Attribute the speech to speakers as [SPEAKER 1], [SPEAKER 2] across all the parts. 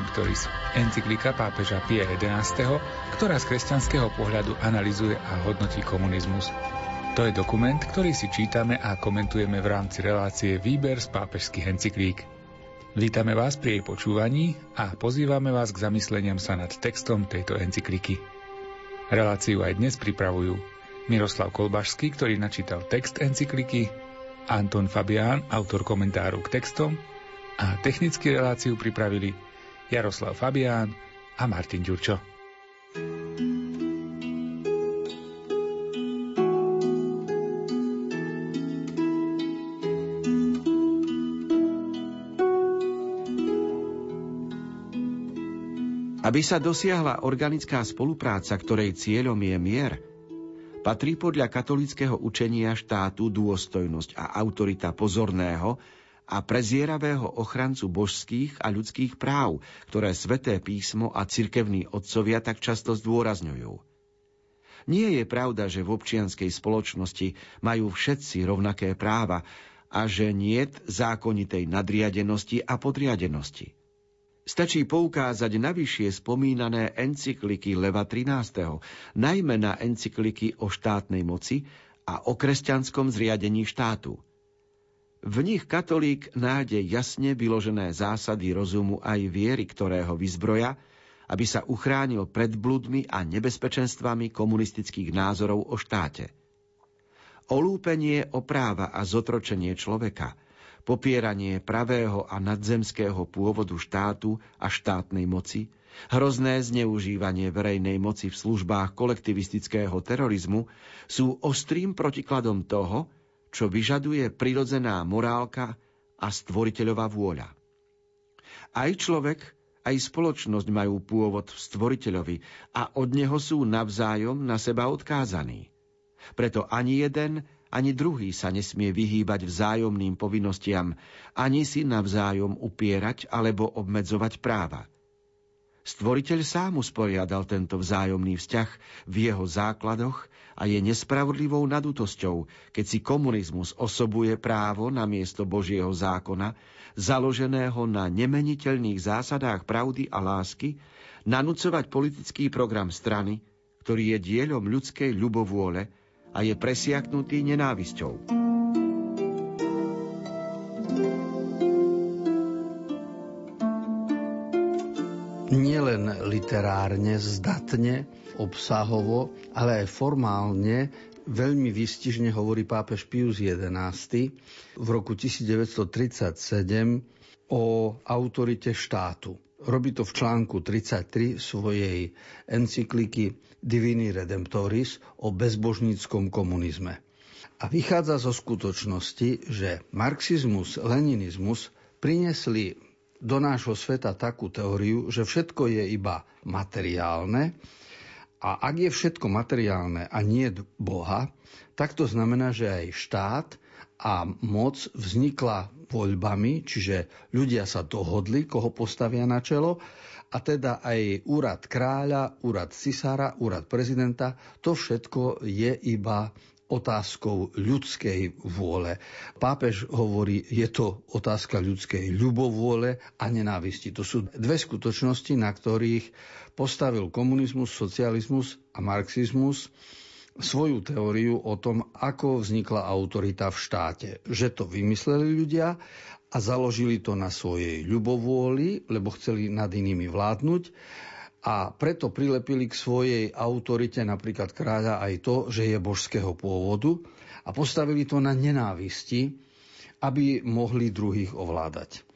[SPEAKER 1] Redemptoris, encyklika pápeža Pia XI, ktorá z kresťanského pohľadu analizuje a hodnotí komunizmus. To je dokument, ktorý si čítame a komentujeme v rámci relácie Výber z pápežských encyklík. Vítame vás pri jej počúvaní a pozývame vás k zamysleniam sa nad textom tejto encykliky. Reláciu aj dnes pripravujú Miroslav Kolbašský, ktorý načítal text encykliky, Anton Fabián, autor komentáru k textom a technicky reláciu pripravili Jaroslav Fabián a Martin Ďurčo.
[SPEAKER 2] Aby sa dosiahla organická spolupráca, ktorej cieľom je mier, patrí podľa katolického učenia štátu dôstojnosť a autorita pozorného, a prezieravého ochrancu božských a ľudských práv, ktoré sväté písmo a cirkevní otcovia tak často zdôrazňujú. Nie je pravda, že v občianskej spoločnosti majú všetci rovnaké práva a že niet zákonitej nadriadenosti a podriadenosti. Stačí poukázať na vyššie spomínané encykliky Leva 13., najmä na encykliky o štátnej moci a o kresťanskom zriadení štátu – v nich katolík nájde jasne vyložené zásady rozumu aj viery, ktoré ho vyzbroja, aby sa uchránil pred bludmi a nebezpečenstvami komunistických názorov o štáte. Olúpenie o práva a zotročenie človeka, popieranie pravého a nadzemského pôvodu štátu a štátnej moci, hrozné zneužívanie verejnej moci v službách kolektivistického terorizmu sú ostrým protikladom toho, čo vyžaduje prirodzená morálka a stvoriteľová vôľa. Aj človek, aj spoločnosť majú pôvod v stvoriteľovi a od neho sú navzájom na seba odkázaní. Preto ani jeden, ani druhý sa nesmie vyhýbať vzájomným povinnostiam, ani si navzájom upierať alebo obmedzovať práva. Stvoriteľ sám usporiadal tento vzájomný vzťah v jeho základoch a je nespravodlivou nadutosťou, keď si komunizmus osobuje právo na miesto Božieho zákona, založeného na nemeniteľných zásadách pravdy a lásky, nanúcovať politický program strany, ktorý je dielom ľudskej ľubovôle a je presiaknutý nenávisťou.
[SPEAKER 3] Nielen literárne, zdatne, obsahovo, ale aj formálne veľmi výstižne hovorí pápež Pius XI v roku 1937 o autorite štátu. Robí to v článku 33 svojej encykliky Divini Redemptoris o bezbožníckom komunizme. A vychádza zo skutočnosti, že marxizmus, leninizmus prinesli do nášho sveta takú teóriu, že všetko je iba materiálne a ak je všetko materiálne a nie Boha, tak to znamená, že aj štát a moc vznikla voľbami, čiže ľudia sa dohodli, koho postavia na čelo a teda aj úrad kráľa, úrad cisára, úrad prezidenta, to všetko je iba otázkou ľudskej vôle. Pápež hovorí, je to otázka ľudskej ľubovôle a nenávisti. To sú dve skutočnosti, na ktorých postavil komunizmus, socializmus a marxizmus svoju teóriu o tom, ako vznikla autorita v štáte. Že to vymysleli ľudia a založili to na svojej ľubovôli, lebo chceli nad inými vládnuť a preto prilepili k svojej autorite napríklad kráľa aj to, že je božského pôvodu a postavili to na nenávisti, aby mohli druhých ovládať.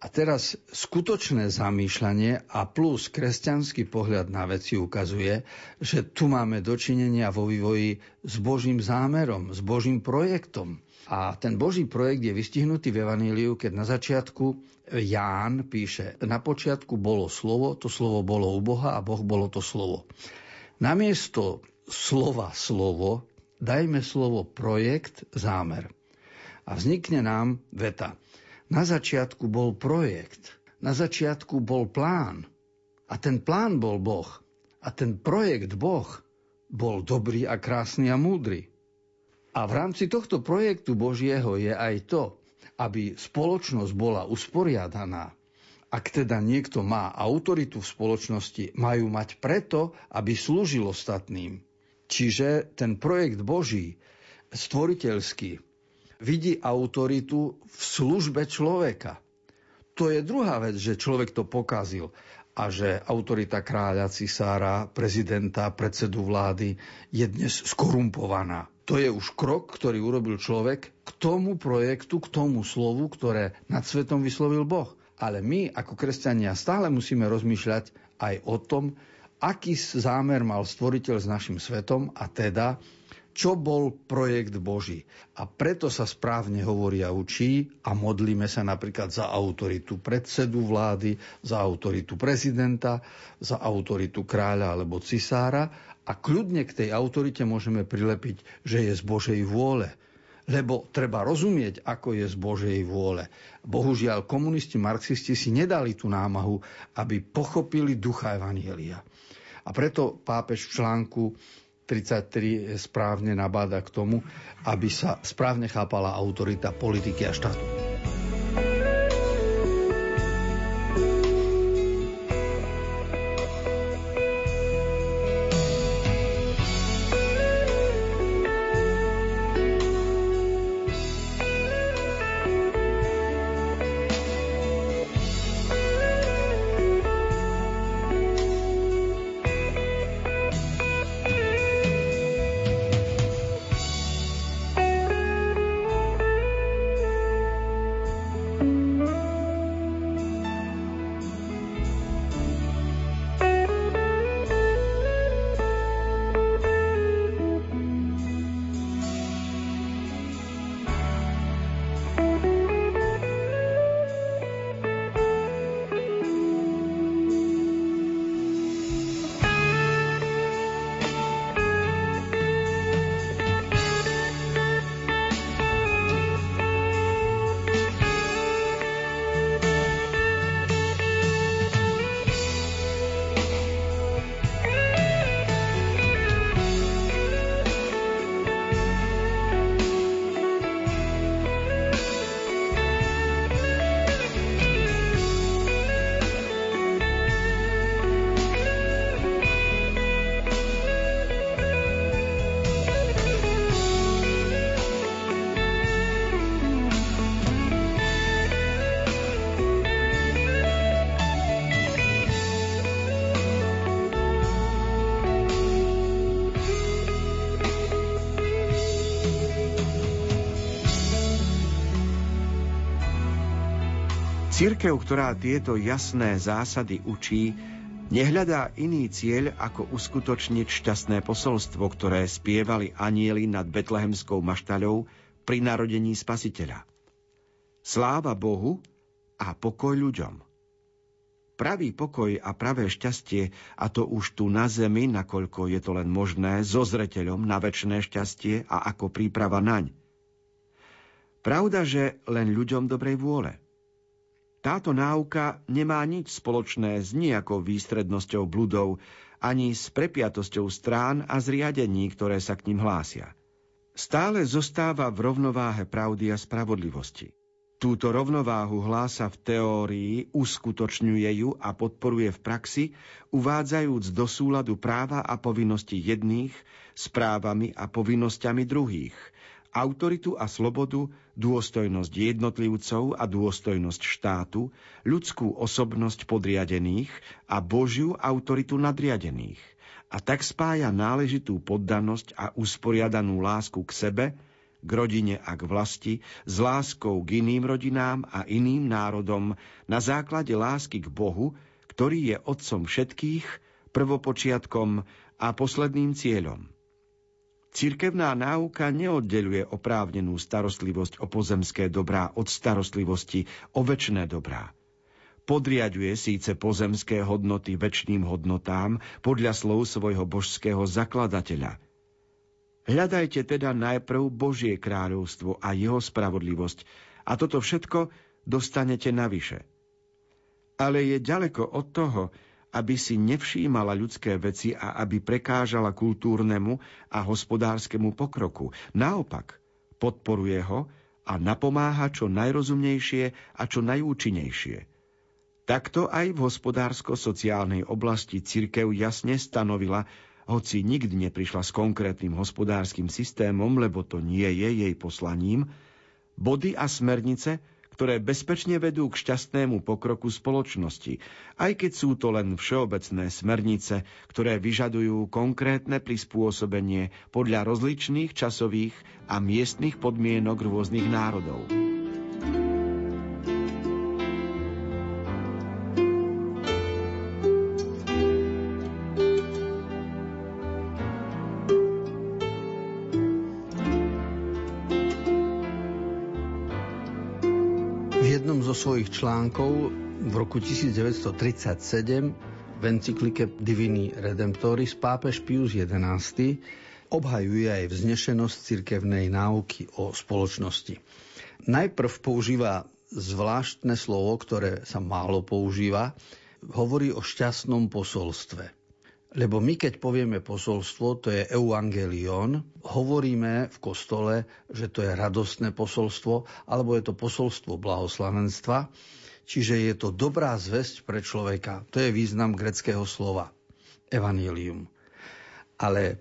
[SPEAKER 3] A teraz skutočné zamýšľanie a plus kresťanský pohľad na veci ukazuje, že tu máme dočinenia vo vývoji s Božím zámerom, s Božím projektom. A ten Boží projekt je vystihnutý v Evaníliu, keď na začiatku Ján píše, na počiatku bolo slovo, to slovo bolo u Boha a Boh bolo to slovo. Namiesto slova slovo, dajme slovo projekt, zámer. A vznikne nám veta. Na začiatku bol projekt, na začiatku bol plán. A ten plán bol Boh. A ten projekt Boh bol dobrý a krásny a múdry. A v rámci tohto projektu Božieho je aj to, aby spoločnosť bola usporiadaná. Ak teda niekto má autoritu v spoločnosti, majú mať preto, aby slúžil ostatným. Čiže ten projekt Boží, stvoriteľský, vidí autoritu v službe človeka. To je druhá vec, že človek to pokazil a že autorita kráľa, cisára, prezidenta, predsedu vlády je dnes skorumpovaná. To je už krok, ktorý urobil človek k tomu projektu, k tomu slovu, ktoré nad svetom vyslovil Boh. Ale my, ako kresťania, stále musíme rozmýšľať aj o tom, aký zámer mal stvoriteľ s našim svetom a teda čo bol projekt Boží. A preto sa správne hovorí a učí a modlíme sa napríklad za autoritu predsedu vlády, za autoritu prezidenta, za autoritu kráľa alebo cisára a kľudne k tej autorite môžeme prilepiť, že je z Božej vôle. Lebo treba rozumieť, ako je z Božej vôle. Bohužiaľ, komunisti, marxisti si nedali tú námahu, aby pochopili ducha Evanielia. A preto pápež v článku 33 správne nabáda k tomu, aby sa správne chápala autorita politiky a štátu.
[SPEAKER 2] Cirkev, ktorá tieto jasné zásady učí, nehľadá iný cieľ, ako uskutočniť šťastné posolstvo, ktoré spievali anieli nad betlehemskou maštaľou pri narodení spasiteľa. Sláva Bohu a pokoj ľuďom. Pravý pokoj a pravé šťastie, a to už tu na zemi, nakoľko je to len možné, so zreteľom na väčšné šťastie a ako príprava naň. Pravda, že len ľuďom dobrej vôle – táto náuka nemá nič spoločné s nejakou výstrednosťou bludov, ani s prepiatosťou strán a zriadení, ktoré sa k ním hlásia. Stále zostáva v rovnováhe pravdy a spravodlivosti. Túto rovnováhu hlása v teórii, uskutočňuje ju a podporuje v praxi, uvádzajúc do súladu práva a povinnosti jedných s právami a povinnosťami druhých – autoritu a slobodu, dôstojnosť jednotlivcov a dôstojnosť štátu, ľudskú osobnosť podriadených a Božiu autoritu nadriadených. A tak spája náležitú poddanosť a usporiadanú lásku k sebe, k rodine a k vlasti, s láskou k iným rodinám a iným národom na základe lásky k Bohu, ktorý je Otcom všetkých, prvopočiatkom a posledným cieľom. Cirkevná náuka neoddeluje oprávnenú starostlivosť o pozemské dobrá od starostlivosti o väčšné dobrá. Podriaduje síce pozemské hodnoty väčšným hodnotám podľa slov svojho božského zakladateľa. Hľadajte teda najprv Božie kráľovstvo a jeho spravodlivosť a toto všetko dostanete navyše. Ale je ďaleko od toho, aby si nevšímala ľudské veci a aby prekážala kultúrnemu a hospodárskemu pokroku. Naopak, podporuje ho a napomáha čo najrozumnejšie a čo najúčinnejšie. Takto aj v hospodársko-sociálnej oblasti cirkev jasne stanovila, hoci nikdy neprišla s konkrétnym hospodárskym systémom, lebo to nie je jej poslaním, body a smernice, ktoré bezpečne vedú k šťastnému pokroku spoločnosti, aj keď sú to len všeobecné smernice, ktoré vyžadujú konkrétne prispôsobenie podľa rozličných časových a miestnych podmienok rôznych národov.
[SPEAKER 3] Svojich článkov v roku 1937 v encyklike Divini Redemptoris pápež Pius XI obhajuje aj vznešenosť cirkevnej náuky o spoločnosti. Najprv používa zvláštne slovo, ktoré sa málo používa, hovorí o šťastnom posolstve. Lebo my, keď povieme posolstvo, to je evangelion, hovoríme v kostole, že to je radostné posolstvo, alebo je to posolstvo blahoslavenstva, čiže je to dobrá zväzť pre človeka. To je význam greckého slova. Evangelium. Ale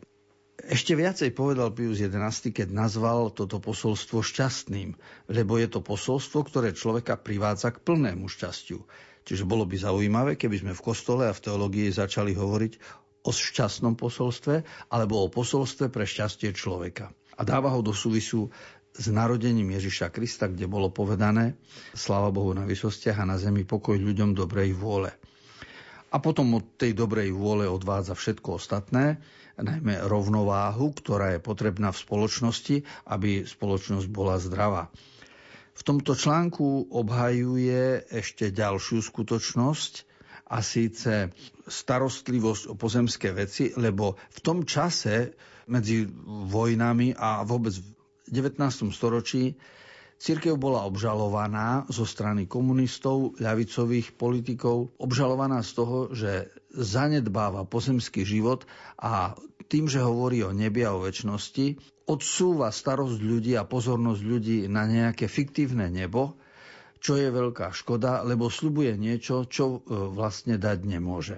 [SPEAKER 3] ešte viacej povedal Pius XI, keď nazval toto posolstvo šťastným, lebo je to posolstvo, ktoré človeka privádza k plnému šťastiu. Čiže bolo by zaujímavé, keby sme v kostole a v teológii začali hovoriť o šťastnom posolstve alebo o posolstve pre šťastie človeka. A dáva ho do súvisu s narodením Ježiša Krista, kde bolo povedané Sláva Bohu na vysostiach a na zemi pokoj ľuďom dobrej vôle. A potom od tej dobrej vôle odvádza všetko ostatné, najmä rovnováhu, ktorá je potrebná v spoločnosti, aby spoločnosť bola zdravá. V tomto článku obhajuje ešte ďalšiu skutočnosť a síce starostlivosť o pozemské veci, lebo v tom čase medzi vojnami a vôbec v 19. storočí Církev bola obžalovaná zo strany komunistov, ľavicových politikov, obžalovaná z toho, že zanedbáva pozemský život a tým, že hovorí o nebi a o väčšnosti, odsúva starosť ľudí a pozornosť ľudí na nejaké fiktívne nebo, čo je veľká škoda, lebo slubuje niečo, čo e, vlastne dať nemôže.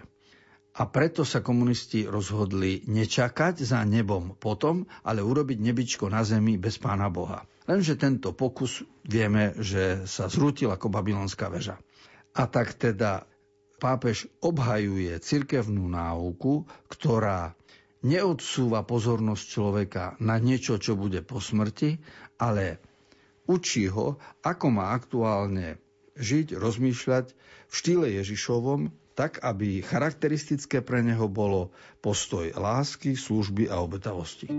[SPEAKER 3] A preto sa komunisti rozhodli nečakať za nebom potom, ale urobiť nebičko na zemi bez pána Boha. Lenže tento pokus vieme, že sa zrútil ako babylonská väža. A tak teda pápež obhajuje cirkevnú náuku, ktorá neodsúva pozornosť človeka na niečo, čo bude po smrti, ale učí ho, ako má aktuálne žiť, rozmýšľať v štýle Ježišovom, tak, aby charakteristické pre neho bolo postoj lásky, služby a obetavosti.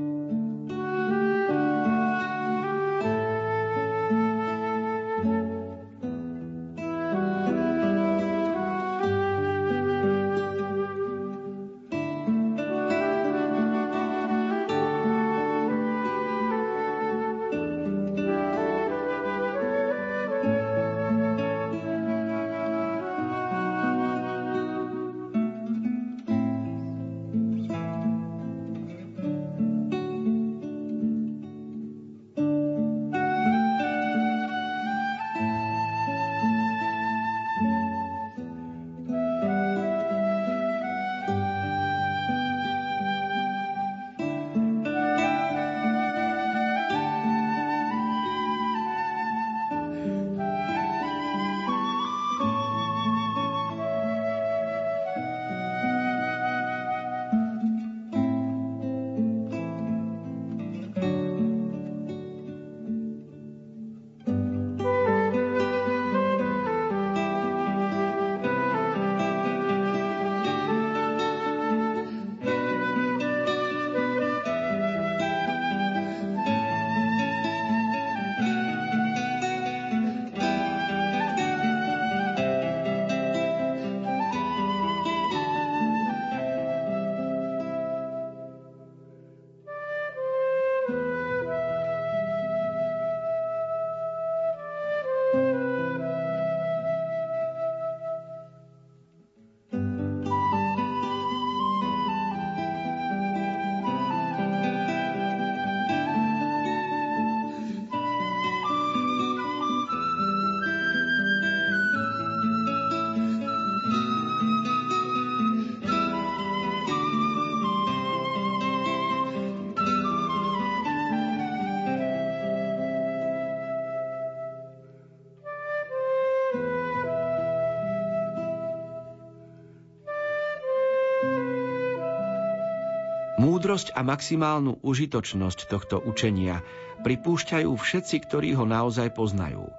[SPEAKER 2] Múdrosť a maximálnu užitočnosť tohto učenia pripúšťajú všetci, ktorí ho naozaj poznajú.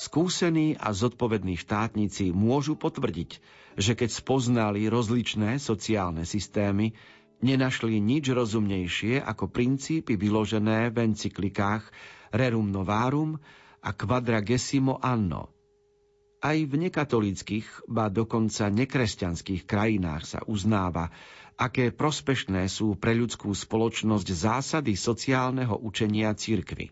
[SPEAKER 2] Skúsení a zodpovední štátnici môžu potvrdiť, že keď spoznali rozličné sociálne systémy, nenašli nič rozumnejšie ako princípy vyložené v encyklikách Rerum Novarum a Quadragesimo Anno. Aj v nekatolických, ba dokonca nekresťanských krajinách sa uznáva, aké prospešné sú pre ľudskú spoločnosť zásady sociálneho učenia církvy.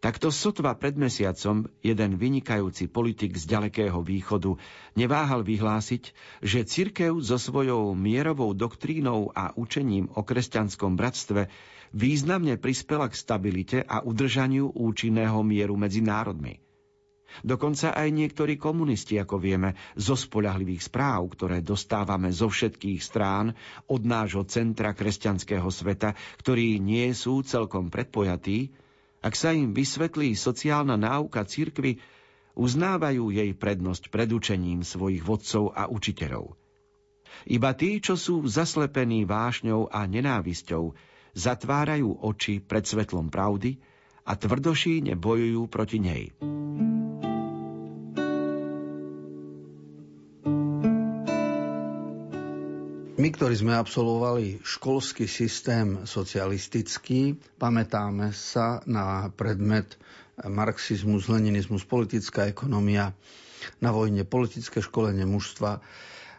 [SPEAKER 2] Takto sotva pred mesiacom jeden vynikajúci politik z ďalekého východu neváhal vyhlásiť, že cirkev so svojou mierovou doktrínou a učením o kresťanskom bratstve významne prispela k stabilite a udržaniu účinného mieru medzi národmi. Dokonca aj niektorí komunisti, ako vieme, zo spolahlivých správ, ktoré dostávame zo všetkých strán od nášho centra kresťanského sveta, ktorí nie sú celkom predpojatí, ak sa im vysvetlí sociálna náuka cirkvy, uznávajú jej prednosť pred učením svojich vodcov a učiteľov. Iba tí, čo sú zaslepení vášňou a nenávisťou, zatvárajú oči pred svetlom pravdy a tvrdošíne bojujú proti nej.
[SPEAKER 3] My, ktorí sme absolvovali školský systém socialistický, pamätáme sa na predmet marxizmus, leninizmus, politická ekonomia, na vojne politické školenie mužstva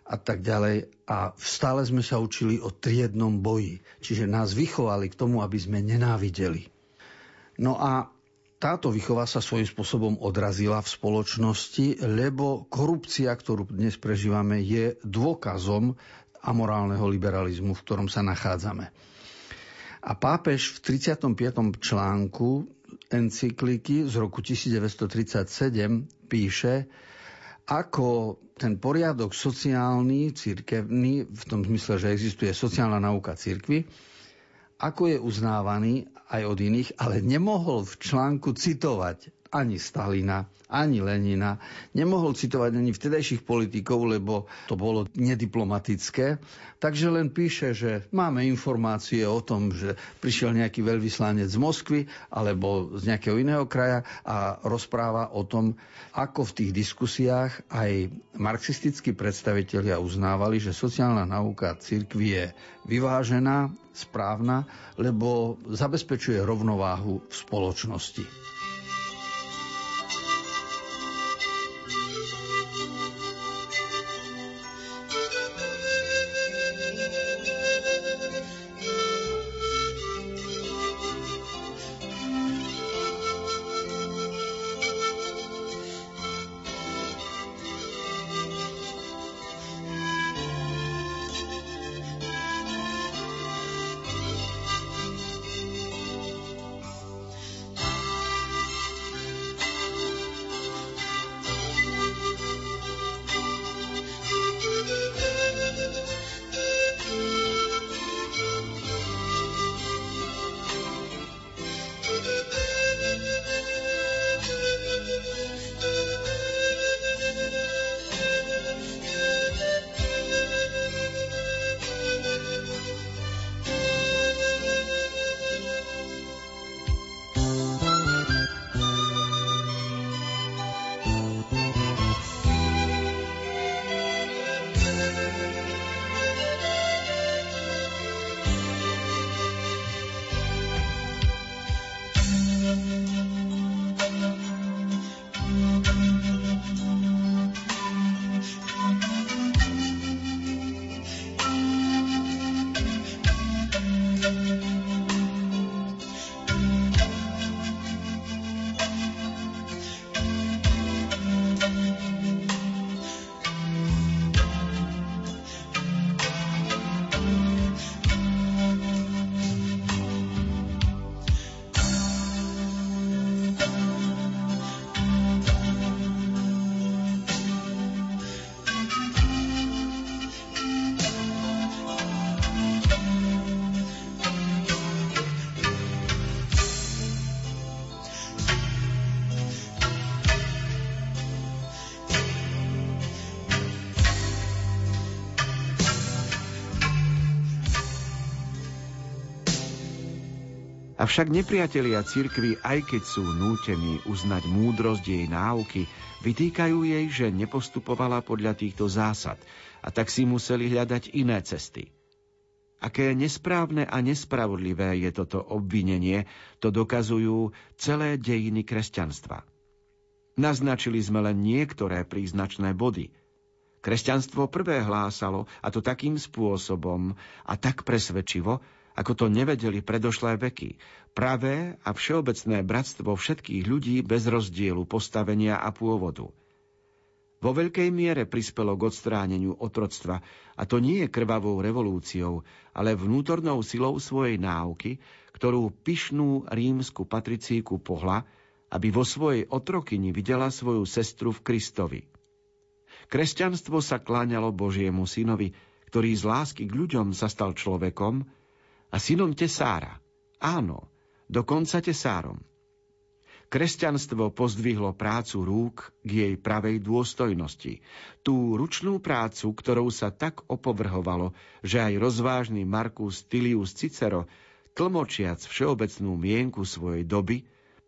[SPEAKER 3] a tak ďalej. A stále sme sa učili o triednom boji. Čiže nás vychovali k tomu, aby sme nenávideli. No a táto výchova sa svojím spôsobom odrazila v spoločnosti, lebo korupcia, ktorú dnes prežívame, je dôkazom amorálneho liberalizmu, v ktorom sa nachádzame. A pápež v 35. článku encykliky z roku 1937 píše, ako ten poriadok sociálny, církevný, v tom zmysle, že existuje sociálna nauka církvy, ako je uznávaný aj od iných, ale nemohol v článku citovať ani Stalina, ani Lenina. Nemohol citovať ani vtedajších politikov, lebo to bolo nediplomatické. Takže len píše, že máme informácie o tom, že prišiel nejaký veľvyslanec z Moskvy alebo z nejakého iného kraja a rozpráva o tom, ako v tých diskusiách aj marxistickí predstavitelia uznávali, že sociálna nauka cirkvi je vyvážená, správna, lebo zabezpečuje rovnováhu v spoločnosti.
[SPEAKER 2] Avšak nepriatelia cirkvy, aj keď sú nútení uznať múdrosť jej náuky, vytýkajú jej, že nepostupovala podľa týchto zásad a tak si museli hľadať iné cesty. Aké nesprávne a nespravodlivé je toto obvinenie, to dokazujú celé dejiny kresťanstva. Naznačili sme len niektoré príznačné body. Kresťanstvo prvé hlásalo, a to takým spôsobom a tak presvedčivo, ako to nevedeli predošlé veky. Pravé a všeobecné bratstvo všetkých ľudí bez rozdielu postavenia a pôvodu. Vo veľkej miere prispelo k odstráneniu otroctva, a to nie je krvavou revolúciou, ale vnútornou silou svojej náuky, ktorú pyšnú rímsku patricíku pohla, aby vo svojej otrokyni videla svoju sestru v Kristovi. Kresťanstvo sa kláňalo Božiemu synovi, ktorý z lásky k ľuďom sa stal človekom, a synom tesára. Áno, dokonca tesárom. Kresťanstvo pozdvihlo prácu rúk k jej pravej dôstojnosti. Tú ručnú prácu, ktorou sa tak opovrhovalo, že aj rozvážny Markus Tilius Cicero, tlmočiac všeobecnú mienku svojej doby,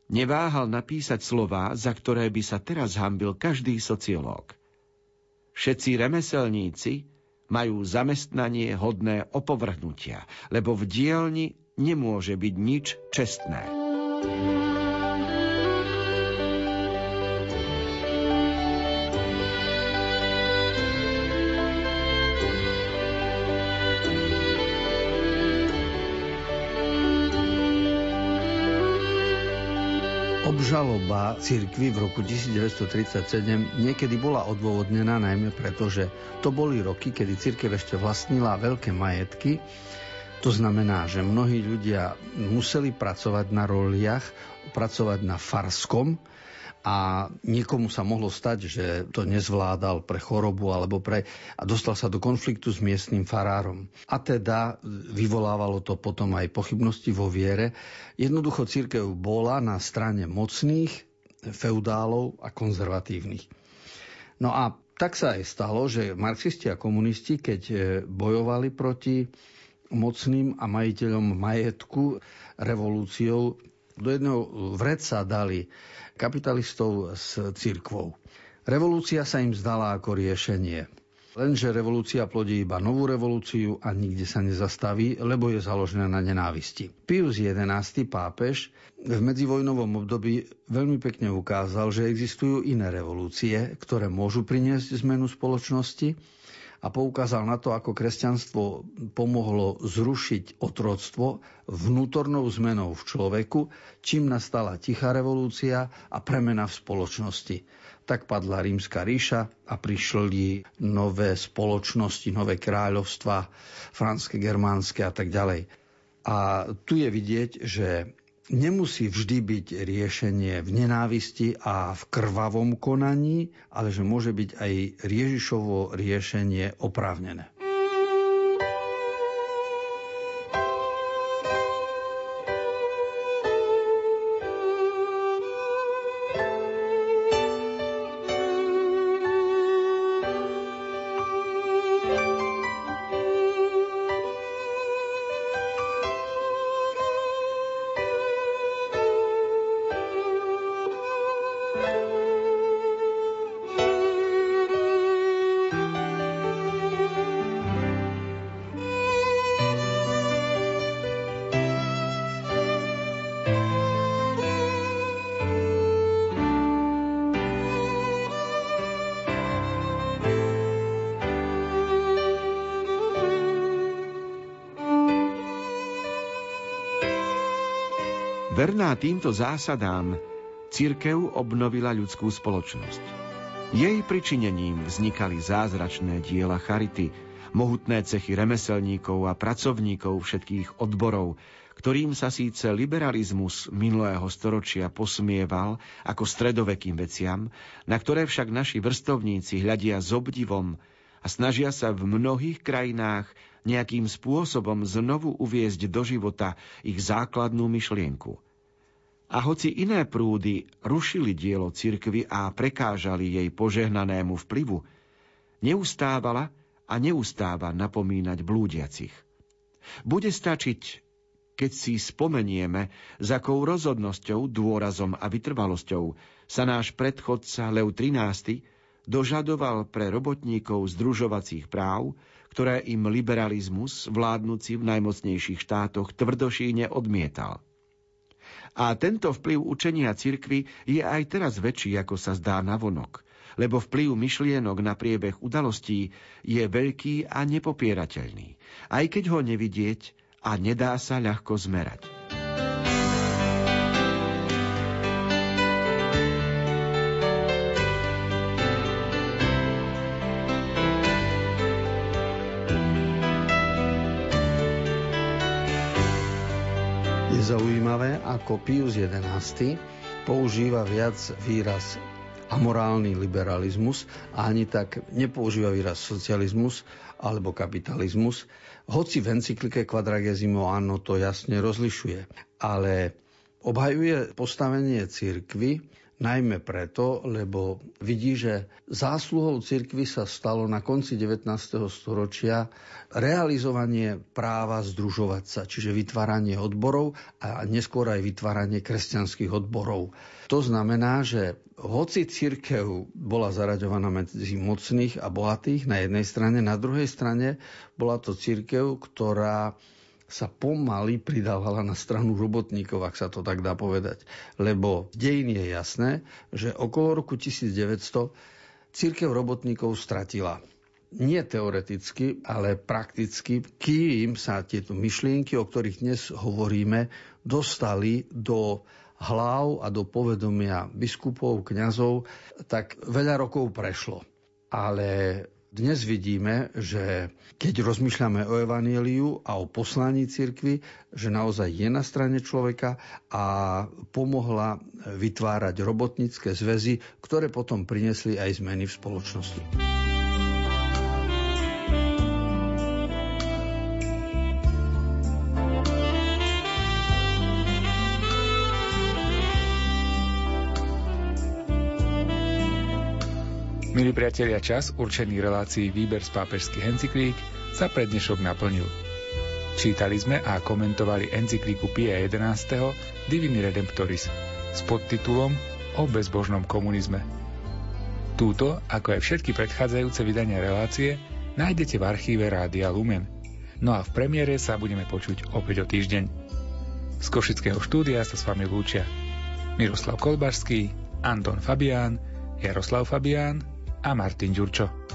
[SPEAKER 2] neváhal napísať slová, za ktoré by sa teraz hambil každý sociológ. Všetci remeselníci, majú zamestnanie hodné opovrhnutia, lebo v dielni nemôže byť nič čestné.
[SPEAKER 3] Obžaloba cirkvy v roku 1937 niekedy bola odôvodnená najmä preto, že to boli roky, kedy cirkev ešte vlastnila veľké majetky. To znamená, že mnohí ľudia museli pracovať na roliach, pracovať na farskom, a niekomu sa mohlo stať, že to nezvládal pre chorobu alebo pre... a dostal sa do konfliktu s miestnym farárom. A teda vyvolávalo to potom aj pochybnosti vo viere. Jednoducho církev bola na strane mocných, feudálov a konzervatívnych. No a tak sa aj stalo, že marxisti a komunisti, keď e, bojovali proti mocným a majiteľom majetku revolúciou, do jedného vreca dali kapitalistov s cirkvou. Revolúcia sa im zdala ako riešenie. Lenže revolúcia plodí iba novú revolúciu a nikde sa nezastaví, lebo je založená na nenávisti. Pius XI. pápež v medzivojnovom období veľmi pekne ukázal, že existujú iné revolúcie, ktoré môžu priniesť zmenu spoločnosti a poukázal na to, ako kresťanstvo pomohlo zrušiť otroctvo vnútornou zmenou v človeku, čím nastala tichá revolúcia a premena v spoločnosti. Tak padla rímska ríša a prišli nové spoločnosti, nové kráľovstva, franské, germánske a tak ďalej. A tu je vidieť, že nemusí vždy byť riešenie v nenávisti a v krvavom konaní, ale že môže byť aj Ježišovo riešenie oprávnené.
[SPEAKER 2] Verná týmto zásadám, cirkev obnovila ľudskú spoločnosť. Jej pričinením vznikali zázračné diela charity, mohutné cechy remeselníkov a pracovníkov všetkých odborov, ktorým sa síce liberalizmus minulého storočia posmieval ako stredovekým veciam, na ktoré však naši vrstovníci hľadia s obdivom a snažia sa v mnohých krajinách nejakým spôsobom znovu uviezť do života ich základnú myšlienku – a hoci iné prúdy rušili dielo cirkvy a prekážali jej požehnanému vplyvu, neustávala a neustáva napomínať blúdiacich. Bude stačiť keď si spomenieme, s akou rozhodnosťou, dôrazom a vytrvalosťou sa náš predchodca Leu XIII dožadoval pre robotníkov združovacích práv, ktoré im liberalizmus, vládnuci v najmocnejších štátoch, tvrdošíne odmietal. A tento vplyv učenia cirkvy je aj teraz väčší, ako sa zdá na vonok, lebo vplyv myšlienok na priebeh udalostí je veľký a nepopierateľný, aj keď ho nevidieť a nedá sa ľahko zmerať.
[SPEAKER 3] Zaujímavé, ako Pius XI používa viac výraz amorálny liberalizmus a ani tak nepoužíva výraz socializmus alebo kapitalizmus, hoci v encyklike Quadragesimo Anno to jasne rozlišuje. Ale obhajuje postavenie cirkvy najmä preto, lebo vidí, že zásluhou cirkvy sa stalo na konci 19. storočia realizovanie práva združovať sa, čiže vytváranie odborov a neskôr aj vytváranie kresťanských odborov. To znamená, že hoci církev bola zaraďovaná medzi mocných a bohatých na jednej strane, na druhej strane bola to církev, ktorá sa pomaly pridávala na stranu robotníkov, ak sa to tak dá povedať. Lebo v dejin je jasné, že okolo roku 1900 církev robotníkov stratila. Nie teoreticky, ale prakticky, kým sa tieto myšlienky, o ktorých dnes hovoríme, dostali do hlav a do povedomia biskupov, kňazov, tak veľa rokov prešlo. Ale dnes vidíme, že keď rozmýšľame o evaníliu a o poslaní cirkvy, že naozaj je na strane človeka a pomohla vytvárať robotnícke zväzy, ktoré potom priniesli aj zmeny v spoločnosti.
[SPEAKER 1] Milí priatelia, čas určený relácií Výber z pápežských encyklík sa pre dnešok naplnil. Čítali sme a komentovali encyklíku Pia 11. Divini Redemptoris s podtitulom O bezbožnom komunizme. Túto, ako aj všetky predchádzajúce vydania relácie, nájdete v archíve Rádia Lumen. No a v premiére sa budeme počuť opäť o týždeň. Z Košického štúdia sa s vami lúčia Miroslav Kolbašský, Anton Fabián, Jaroslav Fabián a Martin Ďurčo.